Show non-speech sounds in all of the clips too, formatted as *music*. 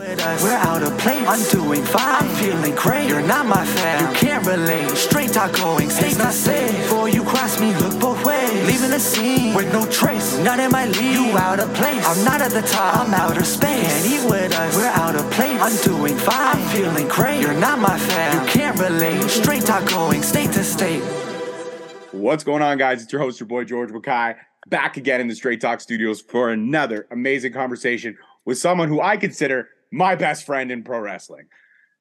We're out of place. I'm doing fine. I'm feeling great. You're not my fan. You can't relate. Straight talk going. Stay not safe. Before you cross me, look both ways. Leaving the scene with no trace. Not in my league. You out of place. I'm not at the top. I'm outer space. Can't eat with us. We're out of place. I'm doing fine. I'm feeling great. You're not my fan. You can't relate. Straight talk going. State to state. What's going on, guys? It's your host, your boy George Mackay, back again in the Straight Talk Studios for another amazing conversation with someone who I consider my best friend in pro wrestling.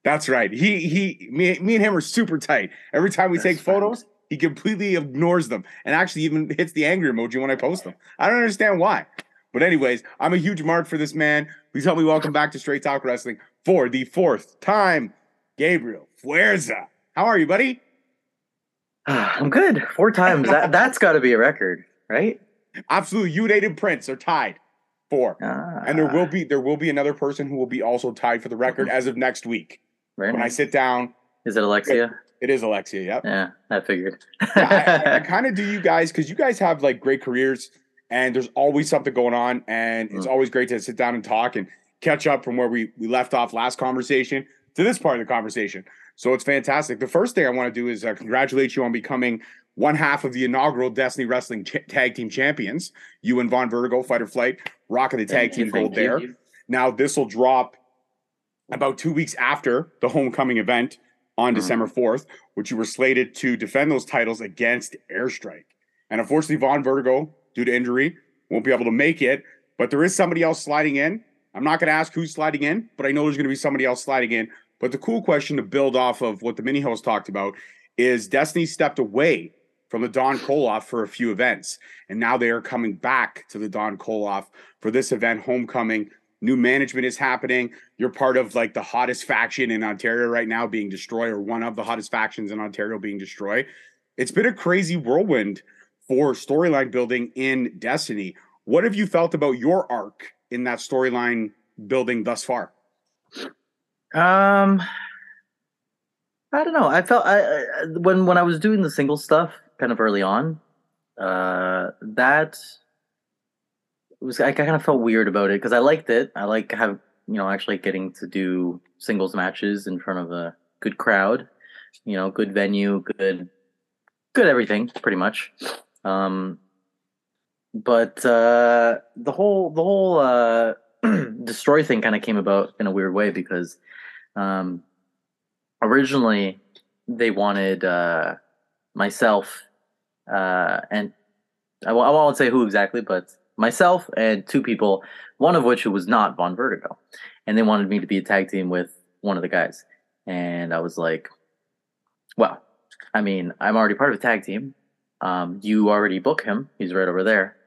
That's right. He he me, me and him are super tight. Every time we Best take friend. photos, he completely ignores them and actually even hits the angry emoji when I post them. I don't understand why. But anyways, I'm a huge mark for this man. Please help me welcome back to Straight Talk Wrestling for the fourth time, Gabriel Fuerza. How are you, buddy? *sighs* I'm good. Four times. That that's got to be a record, right? Absolutely. You and Aiden Prince are tied for. Ah, And there will be there will be another person who will be also tied for the record as of next week. very When I sit down, Is it Alexia? it is Alexia. Yep. Yeah, I figured. Yeah, I, I *laughs* kind of do you guys because you guys have like great careers and there's always something going on and it's Mm. always great to sit down and talk and catch up from where we we left off last conversation to this part of the conversation. So it's fantastic. The first thing I want to do is uh, congratulate you on becoming one half of the inaugural Destiny Wrestling Ch- Tag Team Champions. You and Von Vertigo, Fight or Flight, rocking the tag team gold there. Now this will drop about two weeks after the homecoming event on Mhm. December 4th, which you were slated to defend those titles against Airstrike. And unfortunately, Von Vertigo, due to injury, won't be able to make it. But there is somebody else sliding in. I'm not going to ask who's sliding in, but I know there's going to be somebody else sliding in. But the cool question to build off of what the mini host talked about is Destiny stepped away from the Don Koloff for a few events. And now they are coming back to the Don Koloff for this event, Homecoming. New management is happening. You're part of like the hottest faction in Ontario right now being destroyed, or one of the hottest factions in Ontario being destroyed. It's been a crazy whirlwind for storyline building in Destiny. What have you felt about your arc in that storyline building thus far? Um, I don't know. I felt I, I when when I was doing the single stuff kind of early on, uh, that was I kind of felt weird about it because I liked it. I like have you know actually getting to do singles matches in front of a good crowd, you know, good venue, good, good everything, pretty much. Um, but uh, the whole the whole uh, *clears throat* destroy thing kind of came about in a weird way because um, originally they wanted uh, myself uh, and I, w- I won't say who exactly, but myself and two people, one of which was not Von Vertigo, and they wanted me to be a tag team with one of the guys, and I was like, well, I mean, I'm already part of a tag team. Um, you already book him; he's right over there.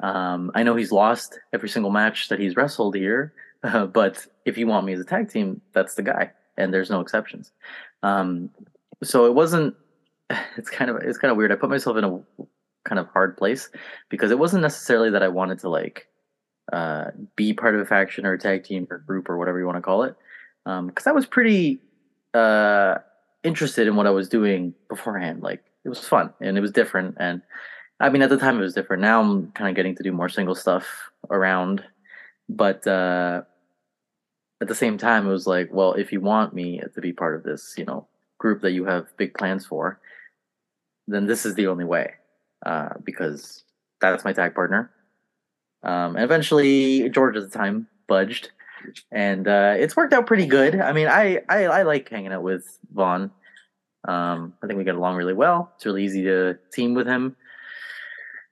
Um, I know he's lost every single match that he's wrestled here, *laughs* but if you want me as a tag team, that's the guy, and there's no exceptions. Um, so it wasn't. *sighs* It's kind of it's kind of weird. I put myself in a kind of hard place because it wasn't necessarily that I wanted to like uh, be part of a faction or a tag team or group or whatever you want to call it. Because I was pretty uh, interested in what I was doing beforehand. Like it was fun and it was different. And I mean, at the time it was different. Now I'm kind of getting to do more single stuff around. But uh, at the same time, it was like, well, if you want me to be part of this, you know, group that you have big plans for, then this is the only way uh, because that's my tag partner. Um, and eventually, George at the time budged, and uh, it's worked out pretty good. I mean, I, I I like hanging out with Von. Um, I think we get along really well. It's really easy to team with him.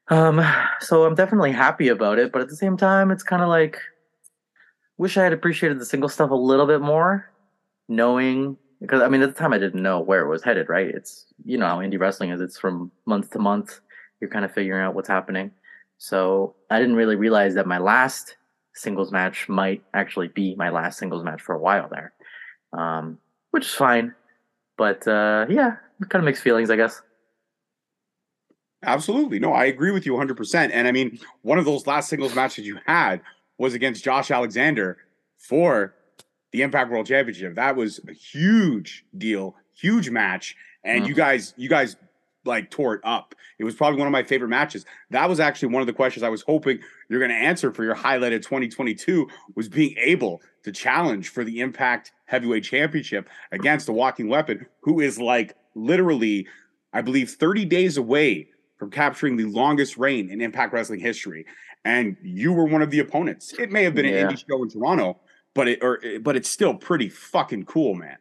Um, so I'm definitely happy about it, but at the same time, it's kind of like wish I had appreciated the single stuff a little bit more, knowing because I mean at the time I didn't know where it was headed. Right? It's you know how indie wrestling is. It's from month to month. You're kind of figuring out what's happening. So I didn't really realize that my last singles match might actually be my last singles match for a while there, um, which is fine. But uh, yeah, it kind of mixed feelings, I guess. Absolutely. No, I agree with you 100%. And I mean, one of those last singles matches you had was against Josh Alexander for the Impact World Championship. That was a huge deal, huge match. And mm. you guys, you guys like tore it up. It was probably one of my favorite matches. That was actually one of the questions I was hoping you're going to answer for your highlighted 2022 was being able to challenge for the Impact Heavyweight Championship against the Walking Weapon, who is like literally, I believe, 30 days away from capturing the longest reign in Impact Wrestling history. And you were one of the opponents. It may have been Yeah. an indie show in Toronto, but it or but it's still pretty fucking cool, man.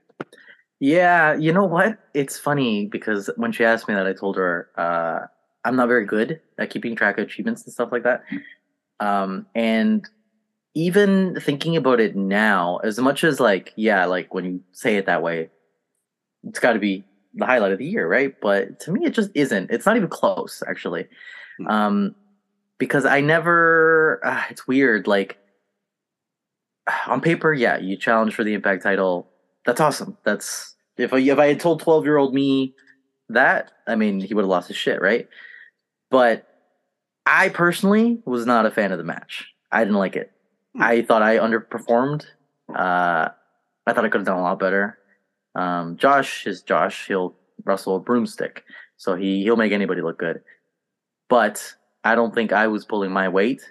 Yeah, you know what? It's funny because when she asked me that, I told her uh, I'm not very good at keeping track of achievements and stuff like that. Um, and even thinking about it now, as much as like, yeah, like when you say it that way, it's got to be the highlight of the year, right? But to me, it just isn't. It's not even close, actually. Hmm. Um, because I never. Uh, it's weird. Like on paper, yeah, you challenge for the Impact title. That's awesome. That's if I if I had told twelve year old me that, I mean, he would have lost his shit, right? But I personally was not a fan of the match. I didn't like it. Hmm. I thought I underperformed. Uh, I thought I could have done a lot better. Um, Josh is Josh. He'll wrestle a broomstick, so he he'll make anybody look good. But I don't think I was pulling my weight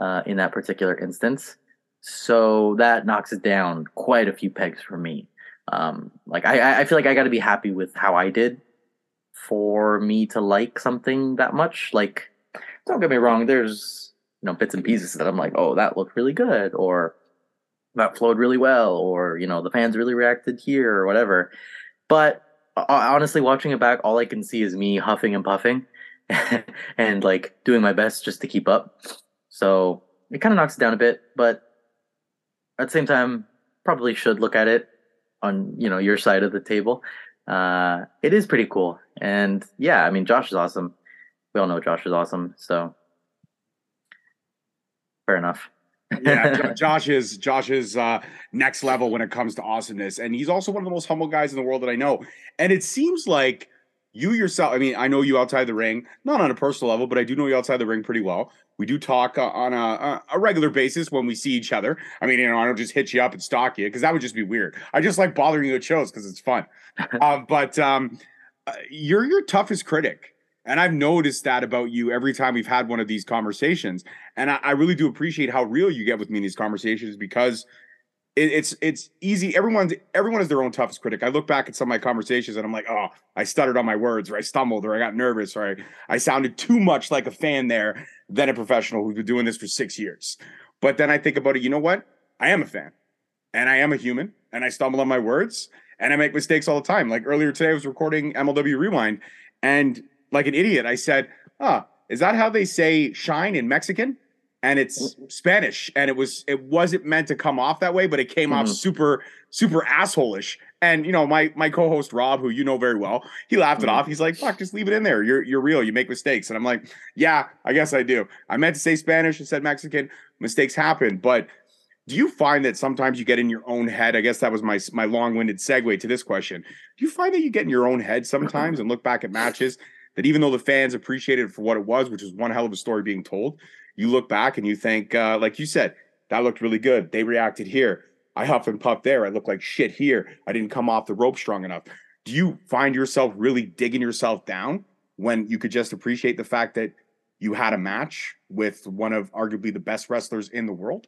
uh, in that particular instance. So that knocks it down quite a few pegs for me. Um, like I- I, feel like I got to be happy with how I did for me to like something that much. Like, don't get me wrong, there's you know bits and pieces that I'm like, oh, that looked really good, or that flowed really well, or you know the fans really reacted here, or whatever. But uh, honestly, watching it back, all I can see is me huffing and puffing, *laughs* and like doing my best just to keep up. So it kind of knocks it down a bit, but at the same time, probably should look at it on you know your side of the table. Uh, it is pretty cool, and yeah, I mean Josh is awesome. We all know Josh is awesome, so fair enough. yeah, *laughs* Josh is Josh is uh, next level when it comes to awesomeness, and he's also one of the most humble guys in the world that I know. And it seems like you yourself. I mean, I know you outside the ring, not on a personal level, but I do know you outside the ring pretty well. We do talk uh, on a, a, regular basis when we see each other. I mean, you know, I don't just hit you up and stalk you because that would just be weird. I just like bothering you at shows because it's fun. um, *laughs* but um, uh, you're your toughest critic. And I've noticed that about you every time we've had one of these conversations. And I, I really do appreciate how real you get with me in these conversations because it, it's it's easy. Everyone's everyone is their own toughest critic. I look back at some of my conversations and I'm like, oh, I stuttered on my words, or I stumbled, or I got nervous, or I, I sounded too much like a fan there than a professional who's been doing this for six years. But then I think about it, you know what? I am a fan and I am a human and I stumble on my words and I make mistakes all the time. Like earlier today, I was recording MLW Rewind and like an idiot, I said, ah, is that how they say shine in Mexican? And it's Spanish, and it was it wasn't meant to come off that way, but it came off Mhm. super super assholeish. And you know, my my co-host Rob, who you know very well, he laughed it Mhm. off. He's like, "Fuck, just leave it in there. You're you're real. You make mistakes." And I'm like, "Yeah, I guess I do. I meant to say Spanish and said Mexican. Mistakes happen, but." Do you find that sometimes you get in your own head? I guess that was my my long-winded segue to this question. Do you find that you get in your own head sometimes and look back at matches that even though the fans appreciated it for what it was, which was one hell of a story being told, you look back and you think, uh, like you said, that looked really good. They reacted here. I huff and puff there. I look like shit here. I didn't come off the rope strong enough. Do you find yourself really digging yourself down when you could just appreciate the fact that you had a match with one of arguably the best wrestlers in the world?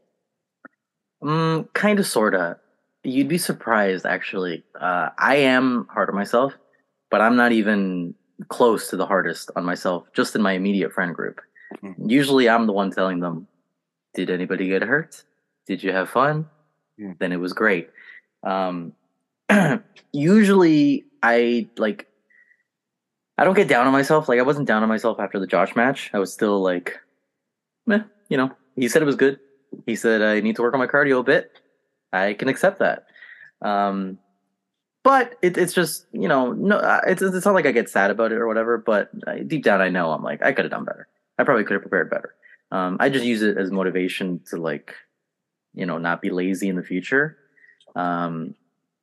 Mm, kind of, sorta. You'd be surprised, actually. Uh, I am hard on myself, but I'm not even close to the hardest on myself, just in my immediate friend group. Mhm. Usually, I'm the one telling them, "Did anybody get hurt? Did you have fun? Yeah. Then it was great." Um, *clears throat* usually, I like. I don't get down on myself. Like I wasn't down on myself after the Josh match. I was still like, meh, you know. He said it was good. He said I need to work on my cardio a bit. I can accept that. Um, but it, it's just you know no, it's it's not like I get sad about it or whatever. But deep down, I know I'm like I could have done better. I probably could have prepared better. Um, I just use it as motivation to like, you know, not be lazy in the future. Um,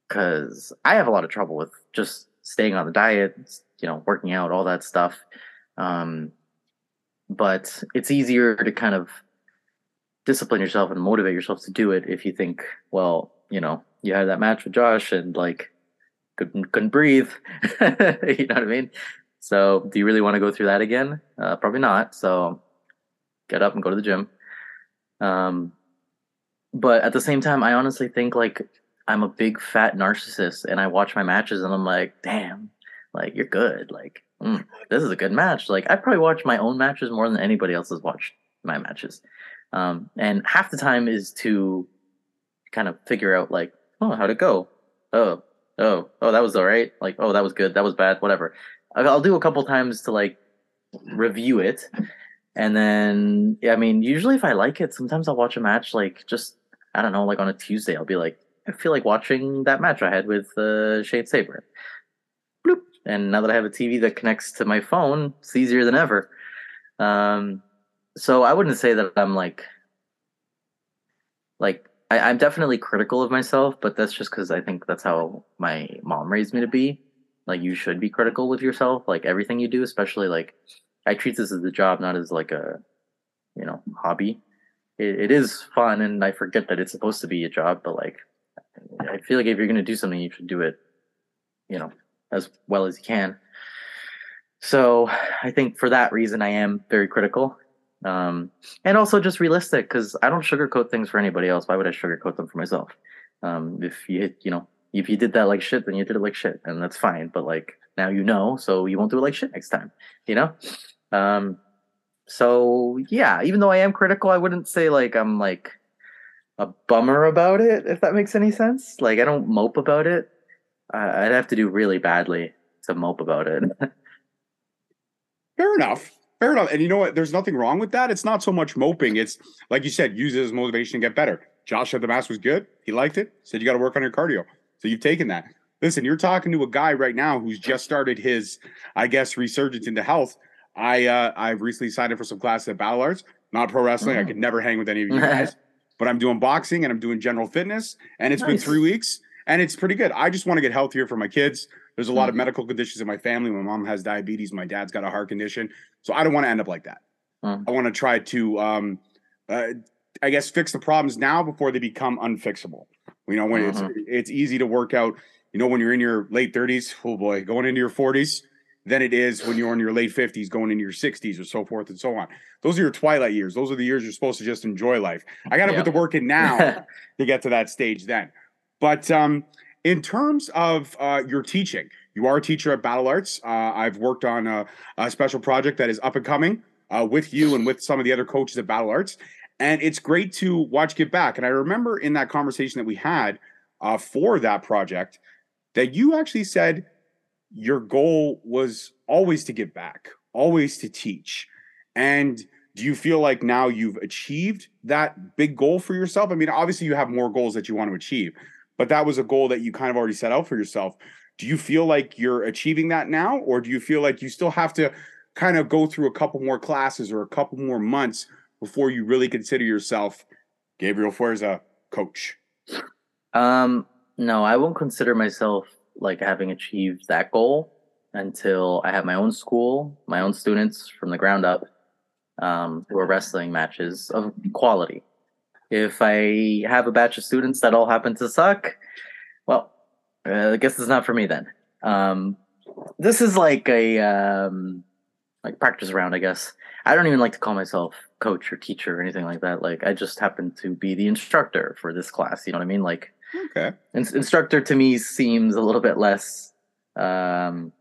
because I have a lot of trouble with just staying on the diet, you know, working out, all that stuff. Um, but it's easier to kind of discipline yourself and motivate yourself to do it if you think, well, you know, you had that match with Josh and like couldn't couldn't breathe. *laughs* you know what I mean? So, do you really want to go through that again? Uh, probably not. So, get up and go to the gym. Um, but at the same time, I honestly think like I'm a big fat narcissist, and I watch my matches, and I'm like, damn, like you're good. Like mm, this is a good match. Like I probably watch my own matches more than anybody else has watched my matches. Um, and half the time is to kind of figure out like, oh, how'd it go? Oh, oh, oh, that was all right. Like, oh, that was good. That was bad. Whatever. I'll do a couple times to like review it. And then, I mean, usually if I like it, sometimes I'll watch a match like just, I don't know, like on a Tuesday, I'll be like, I feel like watching that match I had with uh, Shane Saber. Bloop. And now that I have a TV that connects to my phone, it's easier than ever. Um, so I wouldn't say that I'm like, like I, I'm definitely critical of myself, but that's just because I think that's how my mom raised me to be like you should be critical with yourself like everything you do especially like i treat this as a job not as like a you know hobby. It, it is fun and i forget that it's supposed to be a job but like i feel like if you're going to do something you should do it you know as well as you can. So i think for that reason i am very critical. Um, and also just realistic because i don't sugarcoat things for anybody else. Why would i sugarcoat them for myself? Um, if you you know if you did that like shit, then you did it like shit, and that's fine. But like now you know, so you won't do it like shit next time. You know. Um, so yeah, even though I am critical, I wouldn't say like I'm like a bummer about it. If that makes any sense. Like I don't mope about it. I'd have to do really badly to mope about it. *laughs* Fair enough. Fair enough. And you know what? There's nothing wrong with that. It's not so much moping. It's like you said, use it as motivation to get better. Josh said the mask was good. He liked it. Said you got to work on your cardio. So you've taken that. Listen, you're talking to a guy right now who's just started his, I guess, resurgence into health. I uh, I've recently signed up for some classes at Battle Arts, not pro wrestling. Mm. I could never hang with any of you *laughs* guys, but I'm doing boxing and I'm doing general fitness, and it's nice. been three weeks, and it's pretty good. I just want to get healthier for my kids. There's a lot mm. of medical conditions in my family. My mom has diabetes. My dad's got a heart condition, so I don't want to end up like that. Mm. I want to try to, um, uh, I guess, fix the problems now before they become unfixable. You know, when mm-hmm. it's it's easy to work out, you know, when you're in your late 30s, oh boy, going into your 40s, than it is when you're in your late 50s, going into your 60s, or so forth and so on. Those are your twilight years. Those are the years you're supposed to just enjoy life. I got to put the work in now *laughs* to get to that stage then. But um, in terms of uh, your teaching, you are a teacher at Battle Arts. Uh, I've worked on a, a, special project that is up and coming uh, with you and with some of the other coaches at Battle Arts. And it's great to watch Give Back. And I remember in that conversation that we had uh, for that project that you actually said your goal was always to give back, always to teach. And do you feel like now you've achieved that big goal for yourself? I mean, obviously you have more goals that you want to achieve, but that was a goal that you kind of already set out for yourself. Do you feel like you're achieving that now, or do you feel like you still have to kind of go through a couple more classes or a couple more months before you really consider yourself Gabriel Fuerza coach? Um, no, I won't consider myself like having achieved that goal until I have my own school, my own students from the ground up, um, who are wrestling matches of quality. If I have a batch of students that all happen to suck, well, uh, I guess it's not for me then. Um, this is like a um, like practice round, I guess. I don't even like to call myself coach or teacher or anything like that. Like I just happen to be the instructor for this class. You know what I mean? Like okay, in- instructor to me seems a little bit less um,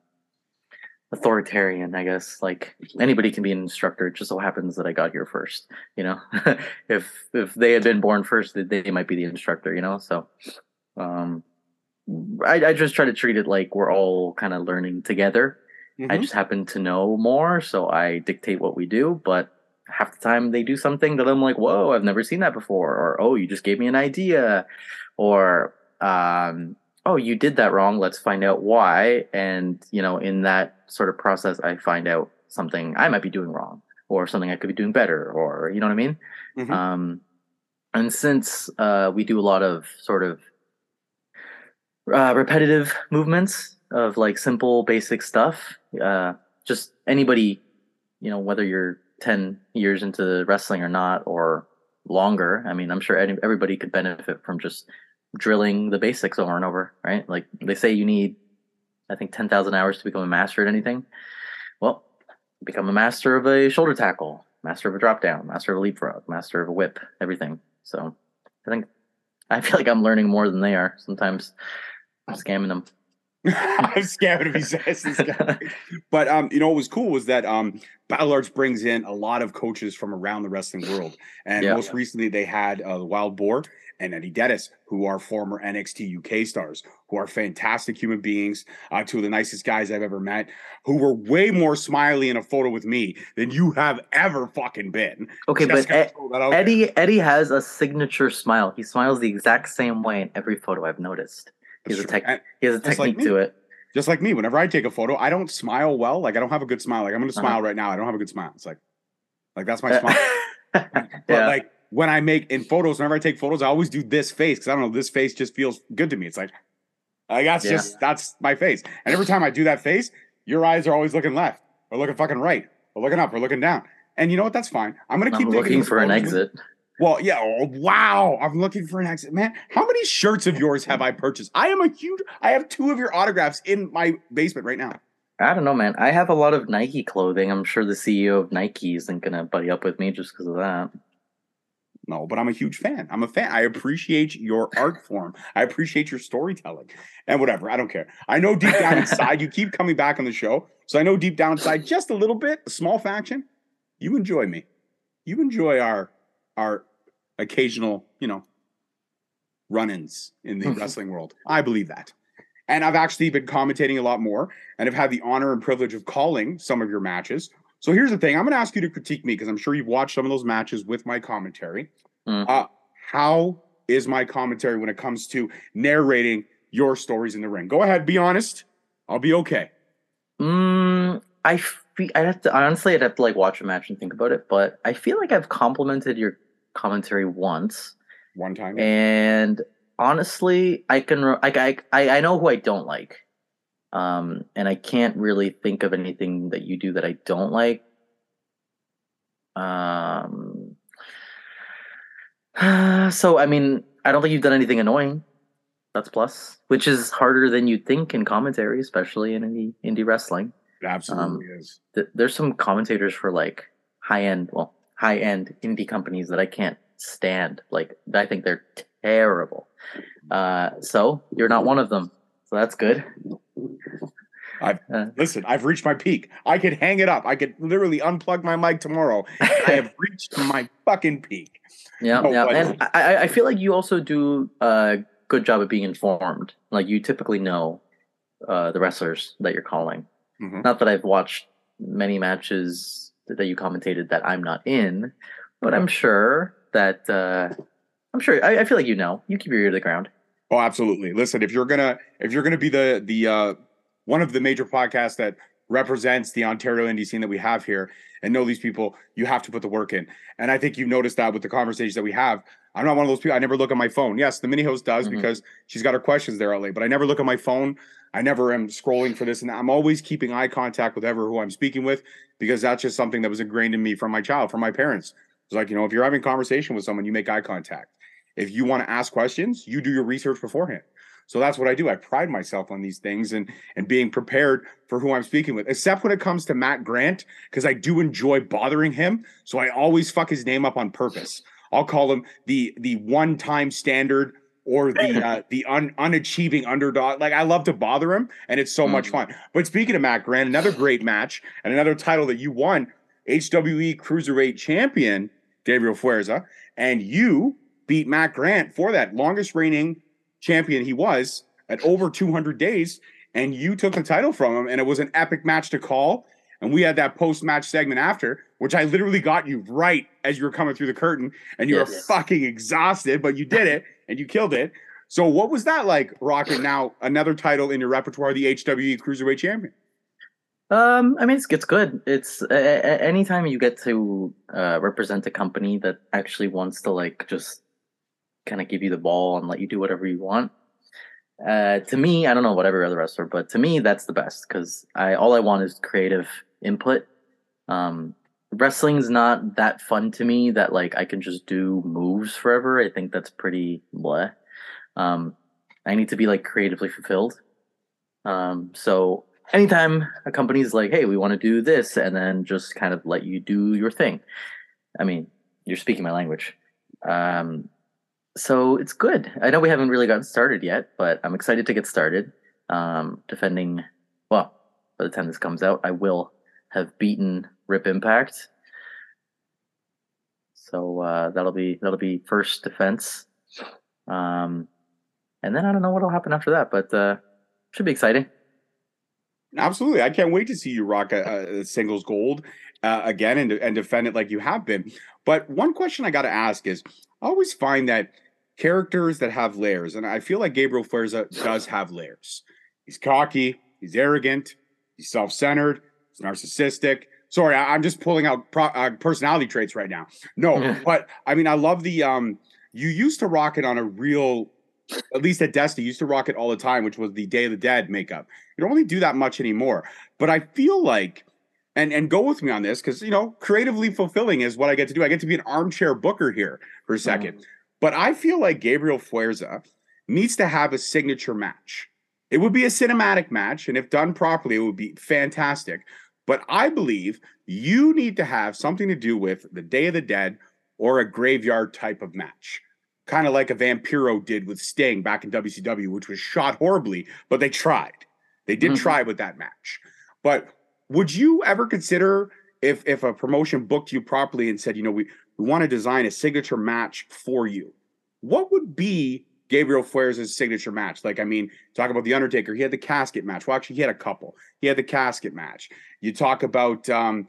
authoritarian. I guess like anybody can be an instructor. It just so happens that I got here first. You know, *laughs* if if they had been born first, they might be the instructor. You know, so. Um, I, I just try to treat it like we're all kind of learning together Mm-hmm. I just happen to know more, so I dictate what we do. But half the time they do something that I'm like, whoa, I've never seen that before. Or, oh, you just gave me an idea. Or, um, oh, you did that wrong. Let's find out why. And, you know, in that sort of process, I find out something I might be doing wrong or something I could be doing better or, you know what I mean? Mm-hmm. Um, and since uh, we do a lot of sort of uh, repetitive movements of like simple, basic stuff, uh, just anybody, you know, whether you're 10 years into wrestling or not, or longer. I mean, I'm sure any, everybody could benefit from just drilling the basics over and over, right? Like they say you need, I think, 10,000 hours to become a master at anything. well, become a master of a shoulder tackle, master of a drop down, master of a leapfrog, master of a whip, everything. So I think I feel like I'm learning more than they are. Sometimes I'm scamming them. *laughs* I'm scared him, he says. This guy. But um, you know what was cool was that um Battle Arts brings in a lot of coaches from around the wrestling world. And Yeah. most recently they had uh, the Wild Boar and Eddie Dennis, who are former NXT UK stars, who are fantastic human beings, uh, two of the nicest guys I've ever met, who were way more smiley in a photo with me than you have ever fucking been. Okay, Just but Ed- throw that out there. Eddie Eddie has a signature smile. He smiles the exact same way in every photo I've noticed. He has a tech, he has a like technique me. to it. just like me, whenever I take a photo, I don't smile well. Like I don't have a good smile. Like I'm gonna Uh-huh. smile right now. I don't have a good smile. It's like, like that's my smile. *laughs* *laughs* But yeah. like when I make in photos, whenever I take photos, I always do this face because I don't know, this face just feels good to me. It's like, like that's Yeah. just that's my face. And every time I do that face, your eyes are always looking left or looking fucking right or looking up or looking down. And you know what? That's fine. I'm gonna keep I'm looking for an exit. Well, yeah. Oh, wow. I'm looking for an exit, man. How many shirts of yours have I purchased? I am a huge. I have two of your autographs in my basement right now. I don't know, man. I have a lot of Nike clothing. I'm sure the CEO of Nike isn't gonna buddy up with me just because of that. No, but I'm a huge fan. I'm a fan. I appreciate your art *laughs* form. I appreciate your storytelling and whatever. I don't care. I know deep down inside, you *laughs* keep coming back on the show. So I know deep down inside, just a little bit, a small faction, you enjoy me. You enjoy our our occasional, you know, run-ins in the Mhm. wrestling world. I believe that. And I've actually been commentating a lot more and have had the honor and privilege of calling some of your matches. So here's the thing. I'm going to ask you to critique me because I'm sure you've watched some of those matches with my commentary. Mm. Uh, how is my commentary when it comes to narrating your stories in the ring? Go ahead, be honest. I'll be okay. Mm, I fe- I have to honestly, I'd have to like watch a match and think about it. But I feel like I've complimented your commentary once, One time. and honestly, I can like I I I know who I don't like, um, and I can't really think of anything that you do that I don't like. Um. *sighs* So I mean, I don't think you've done anything annoying. That's plus, which is harder than you'd think in commentary, especially in indie indie wrestling. it absolutely is. Th- there's some commentators for like high end, well, high end indie companies that I can't stand. Like I think they're terrible. Uh, so you're not one of them. So that's good. I've- Uh, Listen, I've reached my peak. I could hang it up. I could literally unplug my mic tomorrow. I have *laughs* reached my fucking peak. yeah, No, yeah, and I, I- feel like you also do a good job of being informed. Like you typically know uh, the wrestlers that you're calling. Mhm. Not that I've watched many matches that you commentated that I'm not in, but I'm sure that uh, I'm sure. I, I feel like you know. You keep your ear to the ground. Oh, absolutely. Listen, if you're gonna if you're gonna be the the uh one of the major podcasts that represents the Ontario indie scene that we have here and know these people, you have to put the work in. And I think you've noticed that with the conversations that we have. I'm not one of those people. I never look at my phone. Yes, the mini host does Mhm. because she's got her questions there late, but I never look at my phone. I never am scrolling for this, and I'm always keeping eye contact with ever who I'm speaking with because that's just something that was ingrained in me from my child, from my parents. It's like you know, if you're having a conversation with someone, you make eye contact. If you want to ask questions, you do your research beforehand. So that's what I do. I pride myself on these things and and being prepared for who I'm speaking with, except when it comes to Matt Grant, because I do enjoy bothering him. So I always fuck his name up on purpose. I'll call him the the one time standard or the uh, the un, unachieving underdog. Like I love to bother him, and it's so much Mhm. fun. But speaking of Matt Grant, another great match and another title that you won, HWE Cruiserweight Champion Gabriel Fuerza, and you beat Matt Grant for that longest reigning champion he was at over 200 days, and you took the title from him, and it was an epic match to call. And we had that post match segment after, which I literally got you right as you were coming through the curtain, and you were Yes. fucking exhausted, but you did it and you killed it. So, what was that like, rocking *clears throat* now another title in your repertoire, the HWE Cruiserweight Champion? Um, I mean, it's it's good. It's a- a- anytime you get to uh, represent a company that actually wants to like just kind of give you the ball and let you do whatever you want. Uh, to me, I don't know about every other wrestler, but to me, that's the best because I all I want is creative input. Um, wrestling's not that fun to me that like I can just do moves forever. I think that's pretty bleh. Um, I need to be like creatively fulfilled. Um, so anytime a company's like, "Hey, we want to do this," and then just kind of let you do your thing. I mean, you're speaking my language. Um, so it's good. I know we haven't really gotten started yet, but I'm excited to get started. Um, defending, well, by the time this comes out, I will have beaten Rip Impact. So uh, that'll be that'll be first defense. Um, and then I don't know what'll happen after that, but uh, should be exciting. Absolutely, I can't wait to see you rock a, a singles gold uh, again and and defend it like you have been. But one question I got to ask is, I always find that characters that have layers, and I feel like Gabriel Fuerza does have layers. He's cocky, he's arrogant, he's self-centered, he's narcissistic. Sorry, I, am just pulling out pro, uh, personality traits right now. No, *laughs* but I mean, I love the um. You used to rock it on a real at least at Destiny, used to rock it all the time, which was the Day of the Dead makeup. You don't really do that much anymore. But I feel like, and and go with me on this, because you know, creatively fulfilling is what I get to do. I get to be an armchair booker here for a 2nd mm. But I feel like Gabriel Fuerza needs to have a signature match. It would be a cinematic match, and if done properly, it would be fantastic. But I believe you need to have something to do with the Day of the Dead or a graveyard type of match kind of like a Vampiro did with Sting back in WCW, which was shot horribly, but they tried. They did mm-hmm. try with that match. But would you ever consider if if a promotion booked you properly and said, you know, we, we want to design a signature match for you, what would be Gabriel Fuerza's signature match? Like, I mean, talk about the Undertaker, he had the casket match. Well, actually, he had a couple. He had the casket match. You talk about um,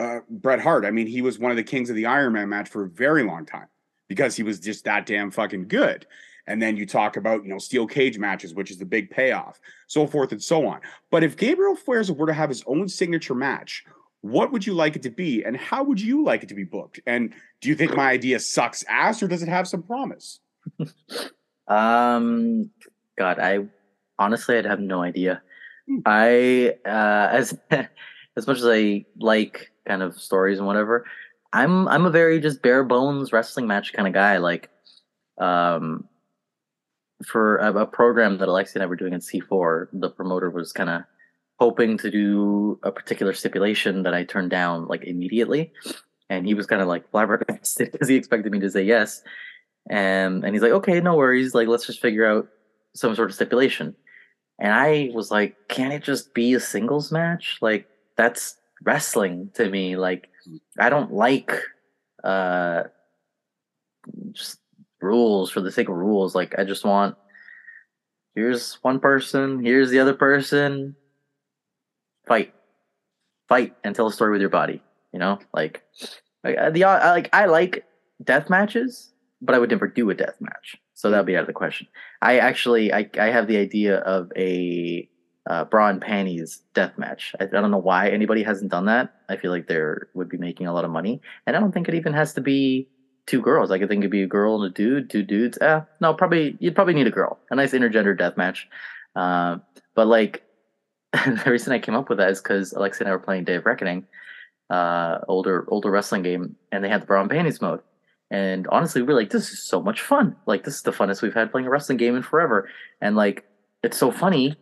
uh, Bret Hart. I mean, he was one of the kings of the Iron Man match for a very long time because he was just that damn fucking good. And then you talk about, you know, steel cage matches, which is the big payoff, so forth and so on. But if Gabriel Fuerza were to have his own signature match, what would you like it to be? And how would you like it to be booked? And do you think my idea sucks ass or does it have some promise? *laughs* um, God, I honestly, I'd have no idea. Hmm. I, uh, *laughs* as, as much as I like kind of stories and whatever, I'm I'm a very just bare bones wrestling match kind of guy. Like, um, for a, a, program that Alexi and I were doing in C4, the promoter was kind of hoping to do a particular stipulation that I turned down like immediately, and he was kind of like flabbergasted *laughs* because he expected me to say yes, and and he's like, okay, no worries, like let's just figure out some sort of stipulation, and I was like, can it just be a singles match? Like that's wrestling to me, like I don't like uh just rules for the sake of rules. Like I just want here's one person, here's the other person. Fight. Fight and tell a story with your body. You know? Like like the like I like death matches, but I would never do a death match. So that would be out of the question. I actually I, I have the idea of a uh, bra and panties death match. I, I, don't know why anybody hasn't done that. I feel like they would be making a lot of money, and I don't think it even has to be two girls. I could think it'd be a girl and a dude, two dudes. Eh, no, probably you'd probably need a girl, a nice intergender death match. Uh, but like *laughs* the reason I came up with that is because Alexa and I were playing Day of Reckoning, uh, older older wrestling game, and they had the bra and panties mode. And honestly, we are like, this is so much fun. Like this is the funnest we've had playing a wrestling game in forever. And like, it's so funny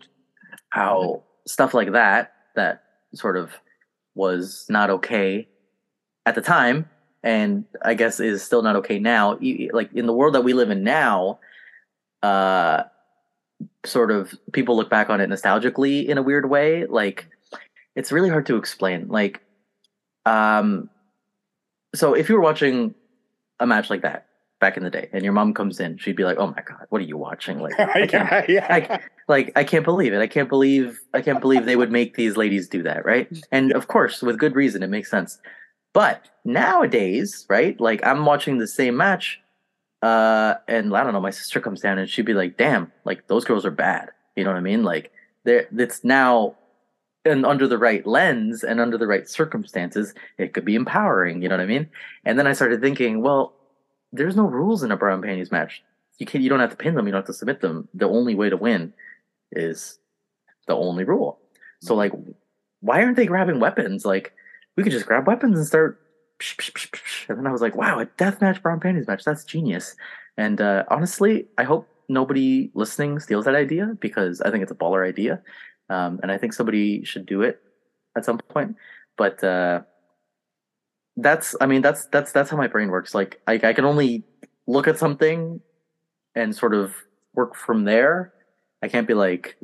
how stuff like that that sort of was not okay at the time and i guess is still not okay now like in the world that we live in now uh sort of people look back on it nostalgically in a weird way like it's really hard to explain like um so if you were watching a match like that back in the day. And your mom comes in she'd be like oh my god what are you watching? Like *laughs* I can't, yeah, I, like i can't believe it. I can't believe i can't believe they would make these ladies do that right? And of course with good reason it makes sense. But nowadays right like i'm watching the same match uh and i don't know my sister comes down and she'd be like damn like those girls are bad. You know what i mean? Like there it's now and under the right lens and under the right circumstances it could be empowering you know what i mean and then i started thinking well there's no rules in a bra and panties match. You can you don't have to pin them. You don't have to submit them. The only way to win is the only rule. So like, why aren't they grabbing weapons? Like, we could just grab weapons and start. And then I was like, wow, a death match, bra and panties match. That's genius. And uh, honestly, I hope nobody listening steals that idea because I think it's a baller idea. Um, and I think somebody should do it at some point. But uh, that's, I mean, that's that's that's how my brain works. Like, I, I can only look at something and sort of work from there. I can't be like,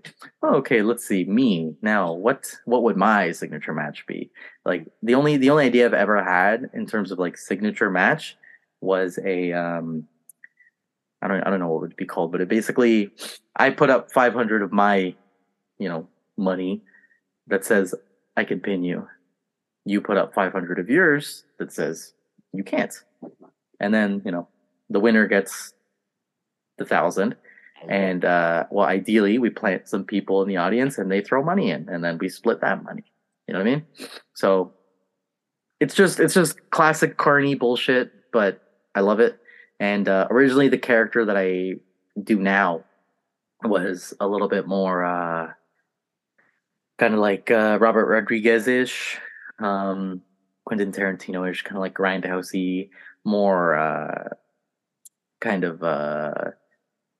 oh, okay, let's see, me now. What what would my signature match be? Like the only the only idea I've ever had in terms of like signature match was a um I don't I don't know what it would be called, but it basically I put up 500 of my you know money that says I can pin you. You put up 500 of yours that says you can't. And then, you know, the winner gets the thousand and uh, well, ideally, we plant some people in the audience and they throw money in, and then we split that money. You know what I mean? So it's just it's just classic carny bullshit, but I love it. And uh, originally, the character that I do now was a little bit more uh, kind of like uh, Robert Rodriguez ish, um, Quentin Tarantino ish, kind of like grindhousey, more uh, kind of uh,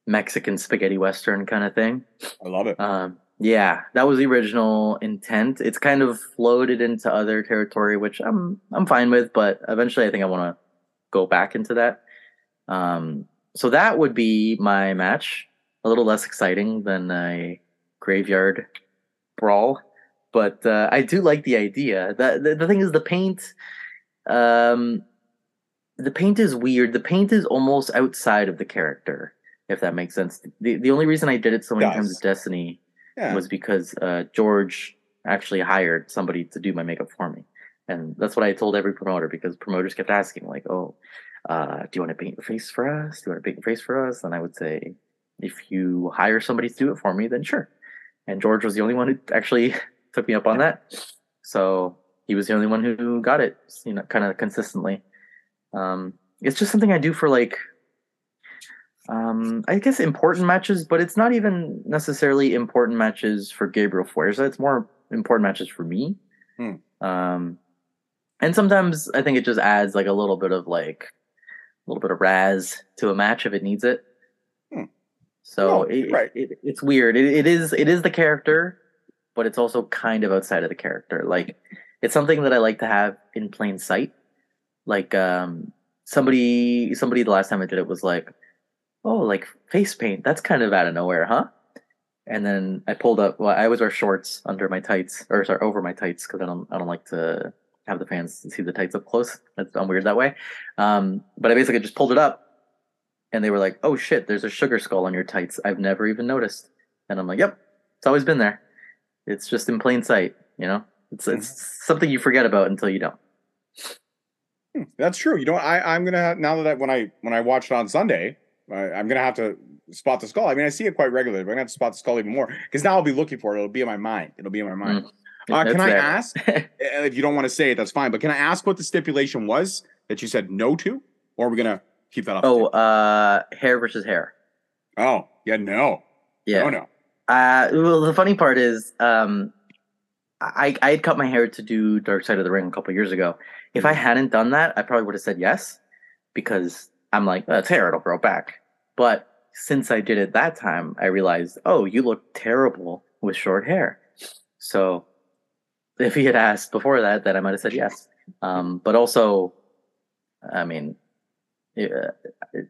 Mexican spaghetti western kind of thing. I love it. Um, yeah, that was the original intent. It's kind of floated into other territory, which I'm I'm fine with, but eventually I think I want to go back into that. Um, so that would be my match. A little less exciting than a graveyard brawl, but uh, I do like the idea. The, the the thing is, the paint, um, the paint is weird. The paint is almost outside of the character if that makes sense. The the only reason I did it so many times with Destiny yeah. was because uh, George actually hired somebody to do my makeup for me, and that's what I told every promoter because promoters kept asking like, "Oh, uh, do you want to paint your face for us? Do you want to paint your face for us?" And I would say, "If you hire somebody to do it for me, then sure." And George was the only one who actually *laughs* took me up on that, so he was the only one who got it, you know, kind of consistently. Um, it's just something I do for like um, I guess important matches, but it's not even necessarily important matches for Gabriel Fuerza. It's more important matches for me. Hmm. Um, and sometimes I think it just adds like a little bit of like a little bit of raz to a match if it needs it. So it, right. It, it's weird. It, it is it is the character, but it's also kind of outside of the character. Like it's something that I like to have in plain sight. Like um, somebody somebody the last time I did it was like oh, like face paint. That's kind of out of nowhere, huh? And then I pulled up. Well, I always wear shorts under my tights, or sorry, over my tights, because I don't, I don't like to have the fans see the tights up close. That's I'm weird that way. Um, but I basically just pulled it up, and they were like, "Oh shit, there's a sugar skull on your tights. I've never even noticed." And I'm like, "Yep, it's always been there. It's just in plain sight. You know, it's it's mm-hmm. something you forget about until you don't." Hmm, that's true. You know, I I'm gonna have, now that I, when I when I watched on Sunday, I, am gonna have to spot the skull. I mean, I see it quite regularly, but I'm gonna have to spot the skull even more because now I'll be looking for it. It'll be in my mind. It'll be in my mind. Mm. Uh, can I ask *laughs* if you don't want to say it? That's fine. But can I ask what the stipulation was that you said no to, or are we gonna keep that up? Oh, uh, hair versus hair. Oh, yeah, no, yeah, no, no. Uh, well, the funny part is, um, I I had cut my hair to do Dark Side of the Ring a couple years ago. If I mm-hmm. hadn't done that, I probably would have said yes because I'm like, that's hair, it'll grow back. But since I did it that time, I realized, oh, you look terrible with short hair. So if he had asked before that, then I might have said yes. Um, but also, I mean, it,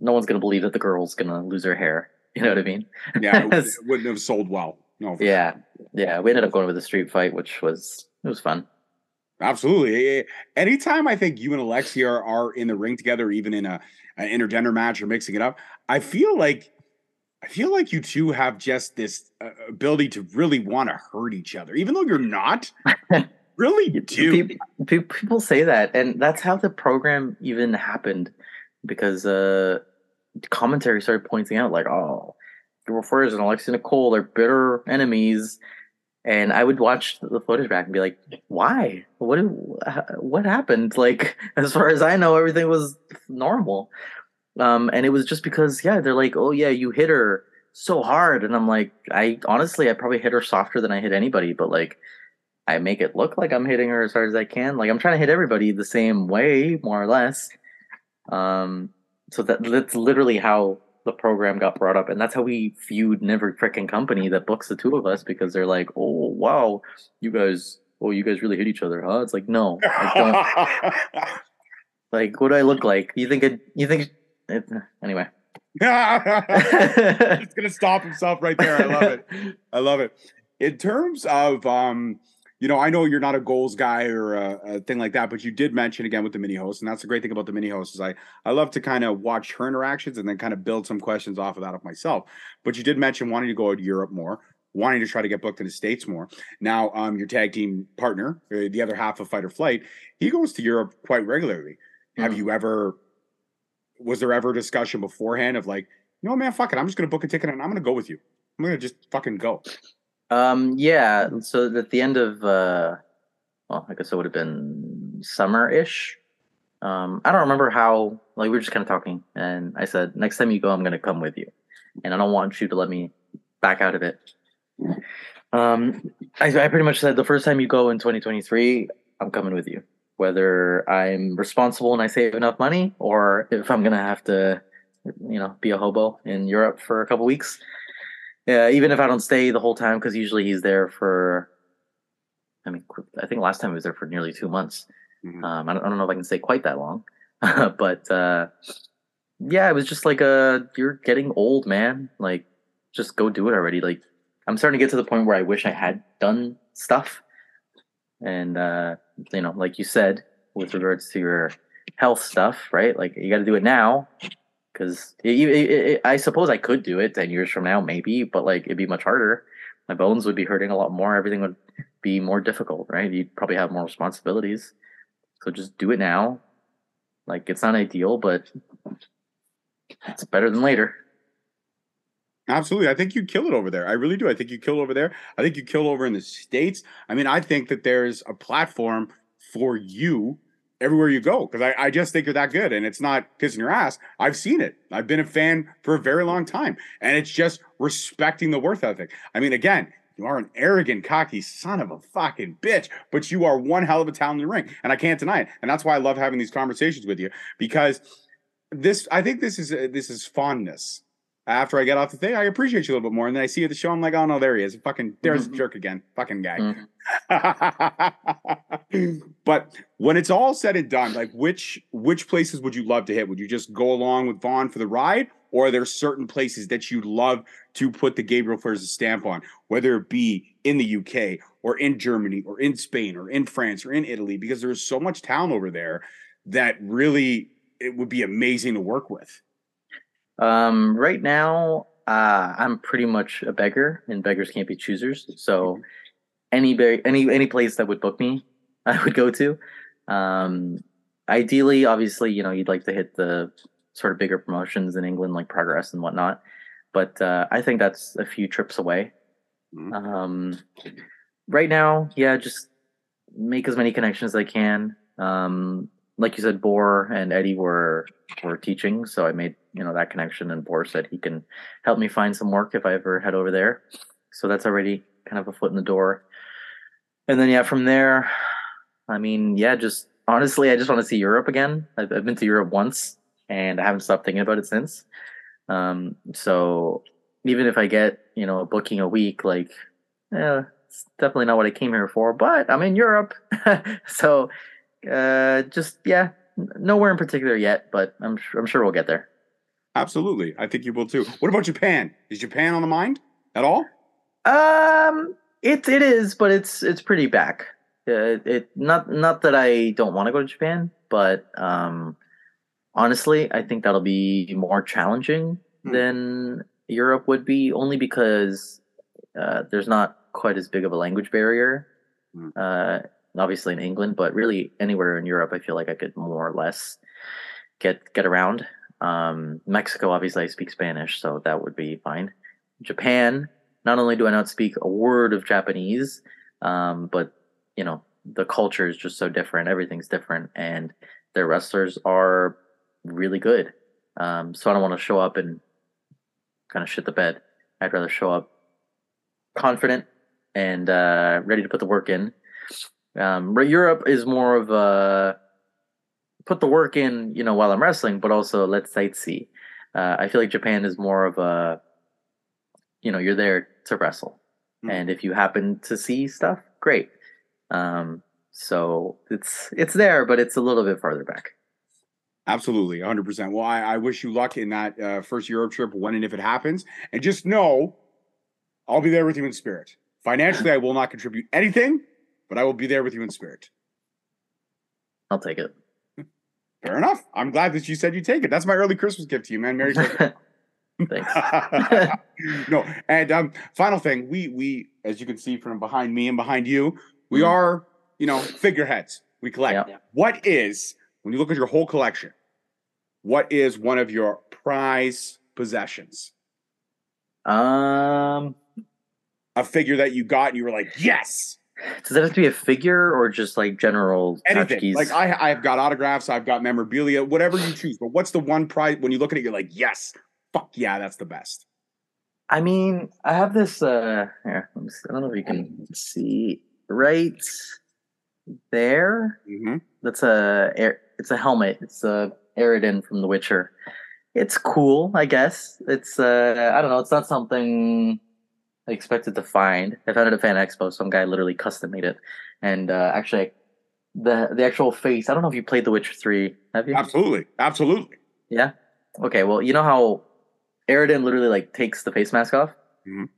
no one's going to believe that the girl's going to lose her hair. *laughs* You know what I mean? Yeah, it, *laughs* it wouldn't have sold well. No. Yeah, yeah. We ended up going with a street fight, which was it was fun. Absolutely. Anytime I think you and Alexia are, are in the ring together, even in a an intergender match or mixing it up, I feel like I feel like you two have just this uh, ability to really want to hurt each other, even though you're not. *laughs* really do. People, people say that, and that's how the program even happened, because uh, commentary started pointing out like, oh, Gabriel Fuerza and Alexia Nicole, they're bitter enemies and I would watch the footage back and be like, "Why? What? What happened?" Like, *laughs* as far as I know, everything was normal. Um, and it was just because, yeah, they're like, "Oh yeah, you hit her so hard," and I'm like, I honestly, I probably hit her softer than I hit anybody, but like, I make it look like I'm hitting her as hard as I can. Like, I'm trying to hit everybody the same way, more or less. Um, so that that's literally how the program got brought up, and that's how we feud in every freaking company that books the two of us because they're like, "Oh wow, you guys, oh you guys really hit each other, huh?" It's like, no, I don't. *laughs* like, what do I look like? You think it? You think? It, anyway. *laughs* *laughs* He's gonna stop himself right there. I love it. I love it. In terms of um, you know, I know you're not a goals guy or a, a, thing like that, but you did mention again with the mini host, and that's the great thing about the mini host is I I love to kind of watch her interactions and then kind of build some questions off of that of myself. But you did mention wanting to go to Europe more, wanting to try to get booked in the states more. Now, um, your tag team partner, uh, the other half of Fight or Flight, he goes to Europe quite regularly. Mm-hmm. Have you ever? Was there ever a discussion beforehand of like, you know, man, fuck it, I'm just gonna book a ticket and I'm gonna go with you. I'm gonna just fucking go. Um, yeah. So at the end of, uh, well, I guess it would have been summer ish. Um, I don't remember how. Like we were just kind of talking, and I said, "Next time you go, I'm going to come with you, and I don't want you to let me back out of it." Um, I, I pretty much said the first time you go in 2023, I'm coming with you, whether I'm responsible and I save enough money, or if I'm going to have to, you know, be a hobo in Europe for a couple weeks yeah, even if I don't stay the whole time, because usually he's there for. I mean, I think last time he was there for nearly two months. Mm-hmm. Um, I, don't, I don't know if I can stay quite that long, *laughs* but uh, yeah, it was just like a you're getting old, man. Like, just go do it already. Like, I'm starting to get to the point where I wish I had done stuff, and uh, you know, like you said, with regards to your health stuff, right? Like, you got to do it now because I suppose I could do it 10 years from now, maybe, but like it'd be much harder. My bones would be hurting a lot more. Everything would be more difficult, right? You'd probably have more responsibilities. So just do it now. Like it's not ideal, but it's better than later. Absolutely. I think you kill it over there. I really do. I think you kill over there. I think you kill over in the States. I mean, I think that there's a platform for you everywhere you go because I, I just think you're that good and it's not kissing your ass. I've seen it. I've been a fan for a very long time and it's just respecting the worth ethic. I mean, again, you are an arrogant, cocky son of a fucking bitch, but you are one hell of a talent in the ring, and I can't deny it. And that's why I love having these conversations with you because this, I think, this is uh, this is fondness after I get off the thing, I appreciate you a little bit more. And then I see you at the show, I'm like, oh no, there he is. Fucking there's mm-hmm. a jerk again. Fucking guy. Mm-hmm. *laughs* but when it's all said and done, like which which places would you love to hit? Would you just go along with Von for the ride? Or are there certain places that you'd love to put the Gabriel Fuerza stamp on, whether it be in the UK or in Germany or in Spain or in France or in Italy? Because there's so much talent over there that really it would be amazing to work with. Um, right now, uh, I'm pretty much a beggar, and beggars can't be choosers. So, mm-hmm. any any any place that would book me, *laughs* I would go to. Um, ideally, obviously, you know, you'd like to hit the sort of bigger promotions in England, like Progress and whatnot. But uh, I think that's a few trips away. Mm-hmm. Um, right now, yeah, just make as many connections as I can. Um, like you said, Boar and Eddie were were teaching, so I made you know that connection, and Boris said he can help me find some work if I ever head over there. So that's already kind of a foot in the door. And then yeah, from there, I mean, yeah, just honestly, I just want to see Europe again. I've, I've been to Europe once, and I haven't stopped thinking about it since. Um, so even if I get you know a booking a week, like, yeah, it's definitely not what I came here for. But I'm in Europe, *laughs* so uh, just yeah, nowhere in particular yet, but I'm I'm sure we'll get there. Absolutely, I think you will too. What about Japan? Is Japan on the mind at all? Um, it it is, but it's it's pretty back. Uh, it not not that I don't want to go to Japan, but um, honestly, I think that'll be more challenging hmm. than Europe would be, only because uh, there's not quite as big of a language barrier. Hmm. Uh, obviously in England, but really anywhere in Europe, I feel like I could more or less get get around. Um, Mexico, obviously, I speak Spanish, so that would be fine. Japan, not only do I not speak a word of Japanese, um, but you know the culture is just so different. Everything's different, and their wrestlers are really good. Um, so I don't want to show up and kind of shit the bed. I'd rather show up confident and uh, ready to put the work in um, but Europe is more of a put the work in, you know, while I'm wrestling, but also let's sightsee. Uh, I feel like Japan is more of a, you know, you're there to wrestle, Mhm. and if you happen to see stuff, great. Um, so it's it's there, but it's a little bit farther back. Absolutely, 100%. Well, I, I wish you luck in that uh, first Europe trip when and if it happens. And just know I'll be there with you in spirit. Financially, I will not contribute anything, but I will be there with you in spirit. I'll take it. Fair enough. I'm glad that you said you take it. That's my early Christmas gift to you, man. Merry Christmas. *laughs* Thanks. *laughs* no, and um, final thing, we we as you can see from behind me and behind you, we Mhm. are you know figureheads. We collect. Yep. What is when you look at your whole collection? What is one of your prize possessions? Um, A figure that you got and you were like, yes, does that have to be a figure or just like general anything. Like I, I've got autographs, I've got memorabilia, whatever you choose. But what's the one prize when you look at it? You're like, yes, fuck yeah, that's the best. I mean, I have this. uh here, let me see. I don't know if you can see right there. hmm That's a. It's a helmet. It's a Eredin from The Witcher. It's cool, I guess. It's uh, I don't know. It's not something I expected to find. I found it at Fan Expo. Some guy literally custom made it, and uh, actually, the the actual face. I don't know if you played The Witcher Three. Have you? Absolutely, absolutely. Yeah. Okay. Well, you know how Eredin literally like takes the face mask off. Mhm.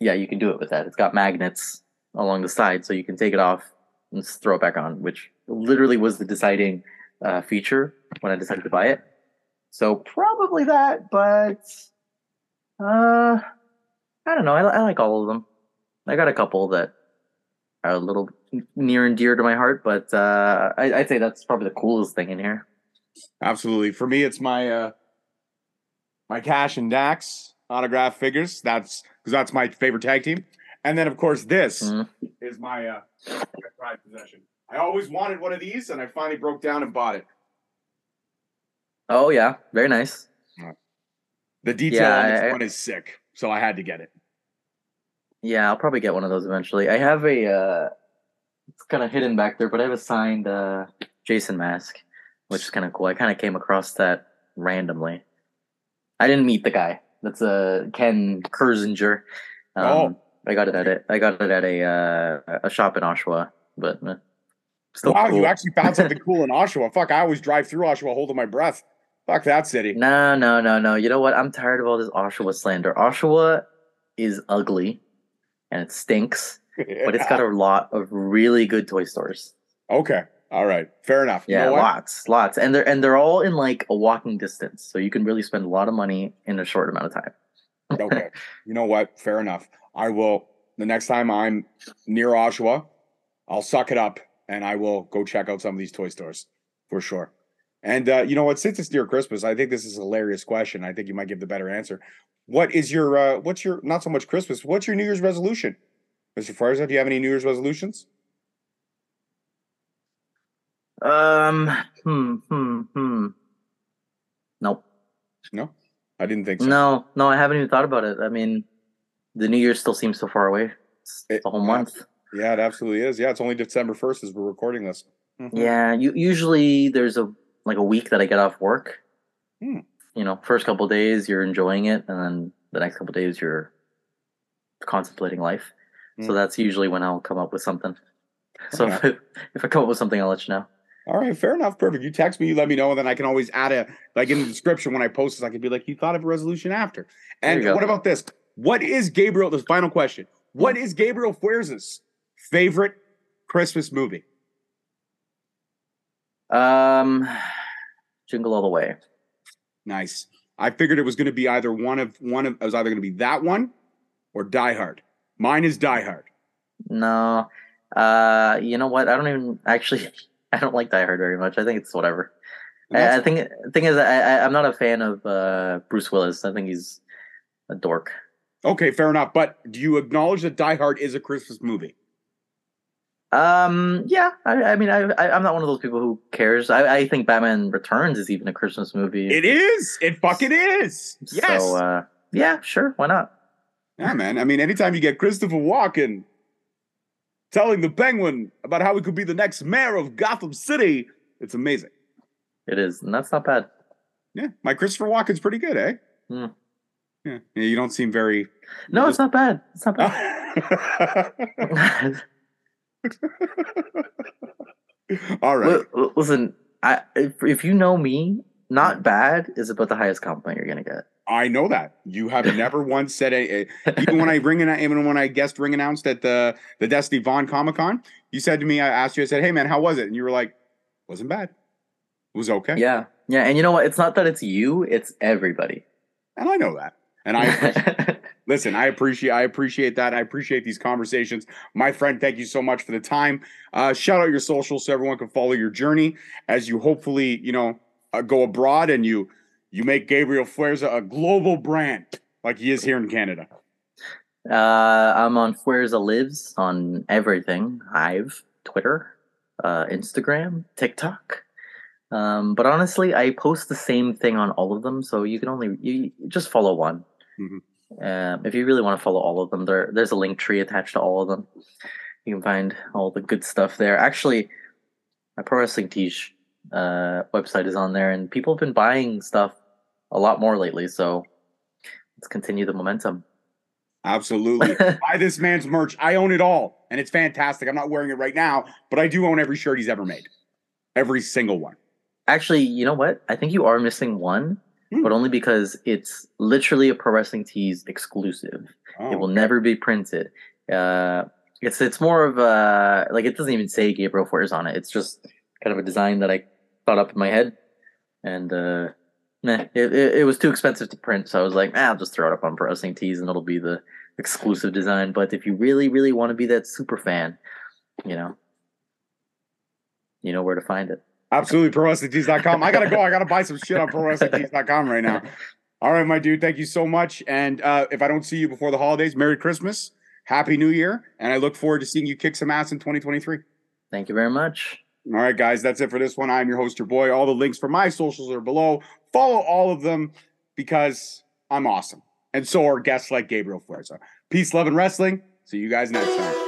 Yeah, you can do it with that. It's got magnets along the side, so you can take it off and just throw it back on, which literally was the deciding uh, feature when I decided to buy it. So probably that, but uh, I don't know. I, I like all of them. I got a couple that are a little near and dear to my heart, but uh, I, I'd say that's probably the coolest thing in here. Absolutely. For me, it's my uh my Cash and Dax autograph figures. That's because that's my favorite tag team. And then of course this Mhm. is my uh my pride possession. I always wanted one of these and I finally broke down and bought it. Oh yeah, very nice. The detail Yeah, on this I- one is sick. So I had to get it. Yeah, I'll probably get one of those eventually. I have a uh it's kind of hidden back there, but I have a signed uh Jason mask, which is kind of cool. I kind of came across that randomly. I didn't meet the guy. That's uh Ken Kirzinger. Um, Oh. I got it at it. I got it at a uh, a shop in Oshawa, but uh, still wow, cool. you actually found *laughs* something cool in Oshawa. Fuck, I always drive through Oshawa holding my breath. Fuck that city. No, no, no, no. You know what? I'm tired of all this Oshawa slander. Oshawa is ugly and it stinks, *laughs* but it's got a lot of really good toy stores. Okay. All right. Fair enough. You Yeah, know lots, lots, and they're and they're all in like a walking distance, so you can really spend a lot of money in a short amount of time. okay. *laughs* You know what? Fair enough. I will the next time I'm near Oshawa, I'll suck it up and I will go check out some of these toy stores for sure. And uh, you know what? Since it's near Christmas, I think this is a hilarious question. I think you might give the better answer. What is your uh, what's your not so much Christmas? What's your New Year's resolution, Mr. Fuerza? Do you have any New Year's resolutions? Um, hmm, hmm, hmm. Nope. No, I didn't think so. No, no, I haven't even thought about it. I mean, the New Year still seems so far away. It's It- a whole month. Yeah, it absolutely is. Yeah, it's only December first as we're recording this. Mhm. Yeah, you, usually there's a like a week that I get off work. Hmm. You know, first couple days you're enjoying it, and then the next couple days you're contemplating life. So Hmm. that's usually when I'll come up with something. *laughs* So Okay. if, if I come up with something, I'll let you know. All right, fair enough. Perfect. You text me, you let me know, and then I can always add a like in the description when I post this, I can be like, you thought of a resolution after. And what about this? What is Gabriel? This final question. What is Gabriel Fuerza's favorite Christmas movie? Um, Jingle All the Way. Nice. I figured it was going to be either one of one of it was either going to be that one or Die Hard. Mine is Die Hard. No, uh, you know what? I don't even actually. *laughs* I don't like Die Hard very much. I think it's whatever. I, I think thing is, I, I I'm not a fan of uh, Bruce Willis. I think he's a dork. okay, fair enough. But do you acknowledge that Die Hard is a Christmas movie? Um, yeah. I, I mean, I, I I'm not one of those people who cares. I, I think Batman Returns is even a Christmas movie. It is. It fucking is. Yes. So uh, yeah, sure. Why not? Yeah, man. I mean, anytime you get Christopher Walken telling the Penguin about how he could be the next mayor of Gotham City, it's amazing. It is, and that's not bad. Yeah, my Christopher Walken's pretty good, eh? Hmm. Yeah. yeah, you don't seem very. No, you it's not bad. It's not bad. *laughs* *laughs* *laughs* All right. Li- Listen, I, if, if you know me, not mm. bad is about the highest compliment you're gonna get. I know that you have *laughs* never once said a, a- even when I *laughs* ring and even when I guest ring announced at the the Destiny Vaughn Comic Con, you said to me, I asked you, I said, "Hey man, how was it?" And you were like, "Wasn't bad. It was okay." Yeah, yeah, and you know what? It's not that it's you; it's everybody. and I know that. And I listen. I appreciate. I appreciate that. I appreciate these conversations, my friend. Thank you so much for the time. Uh, shout out your social so everyone can follow your journey as you hopefully you know uh, go abroad and you you make Gabriel Fuerza a global brand like he is here in Canada. uh, I'm on Fuerza Lives on everything: Hive, Twitter, uh, Instagram, TikTok. Um, but honestly, I post the same thing on all of them, so you can only you you just follow one. Mhm. Um, if you really want to follow all of them, there there's a link tree attached to all of them. You can find all the good stuff there. Actually, my pro wrestling tees uh, website is on there, and people have been buying stuff a lot more lately. So let's continue the momentum. Absolutely. *laughs* Buy this man's merch. I own it all, and it's fantastic. I'm not wearing it right now, but I do own every shirt he's ever made, every single one. Actually, you know what? I think you are missing one, Hmm. but only because it's literally a pro wrestling tees exclusive. Oh, It will never be printed. Uh, it's it's more of a like it doesn't even say Gabriel Fuerza on it. It's just kind of a design that I thought up in my head, and uh, meh, it, it, it was too expensive to print, so I was like, ah, I'll just throw it up on pro wrestling tees, and it'll be the exclusive design. But if you really really want to be that super fan, you know, you know where to find it. Absolutely. ProWrestlingTees.com. I gotta go. I gotta buy some shit on ProWrestlingTees.com right now. *laughs* All right, my dude. Thank you so much. And uh, if I don't see you before the holidays, Merry Christmas, Happy New Year, and I look forward to seeing you kick some ass in 2023. Thank you very much. All right, guys, that's it for this one. I'm your host, your boy. All the links for my socials are below. Follow all of them because I'm awesome. And so are guests like Gabriel Fuerza. Peace, love, and wrestling. See you guys next time.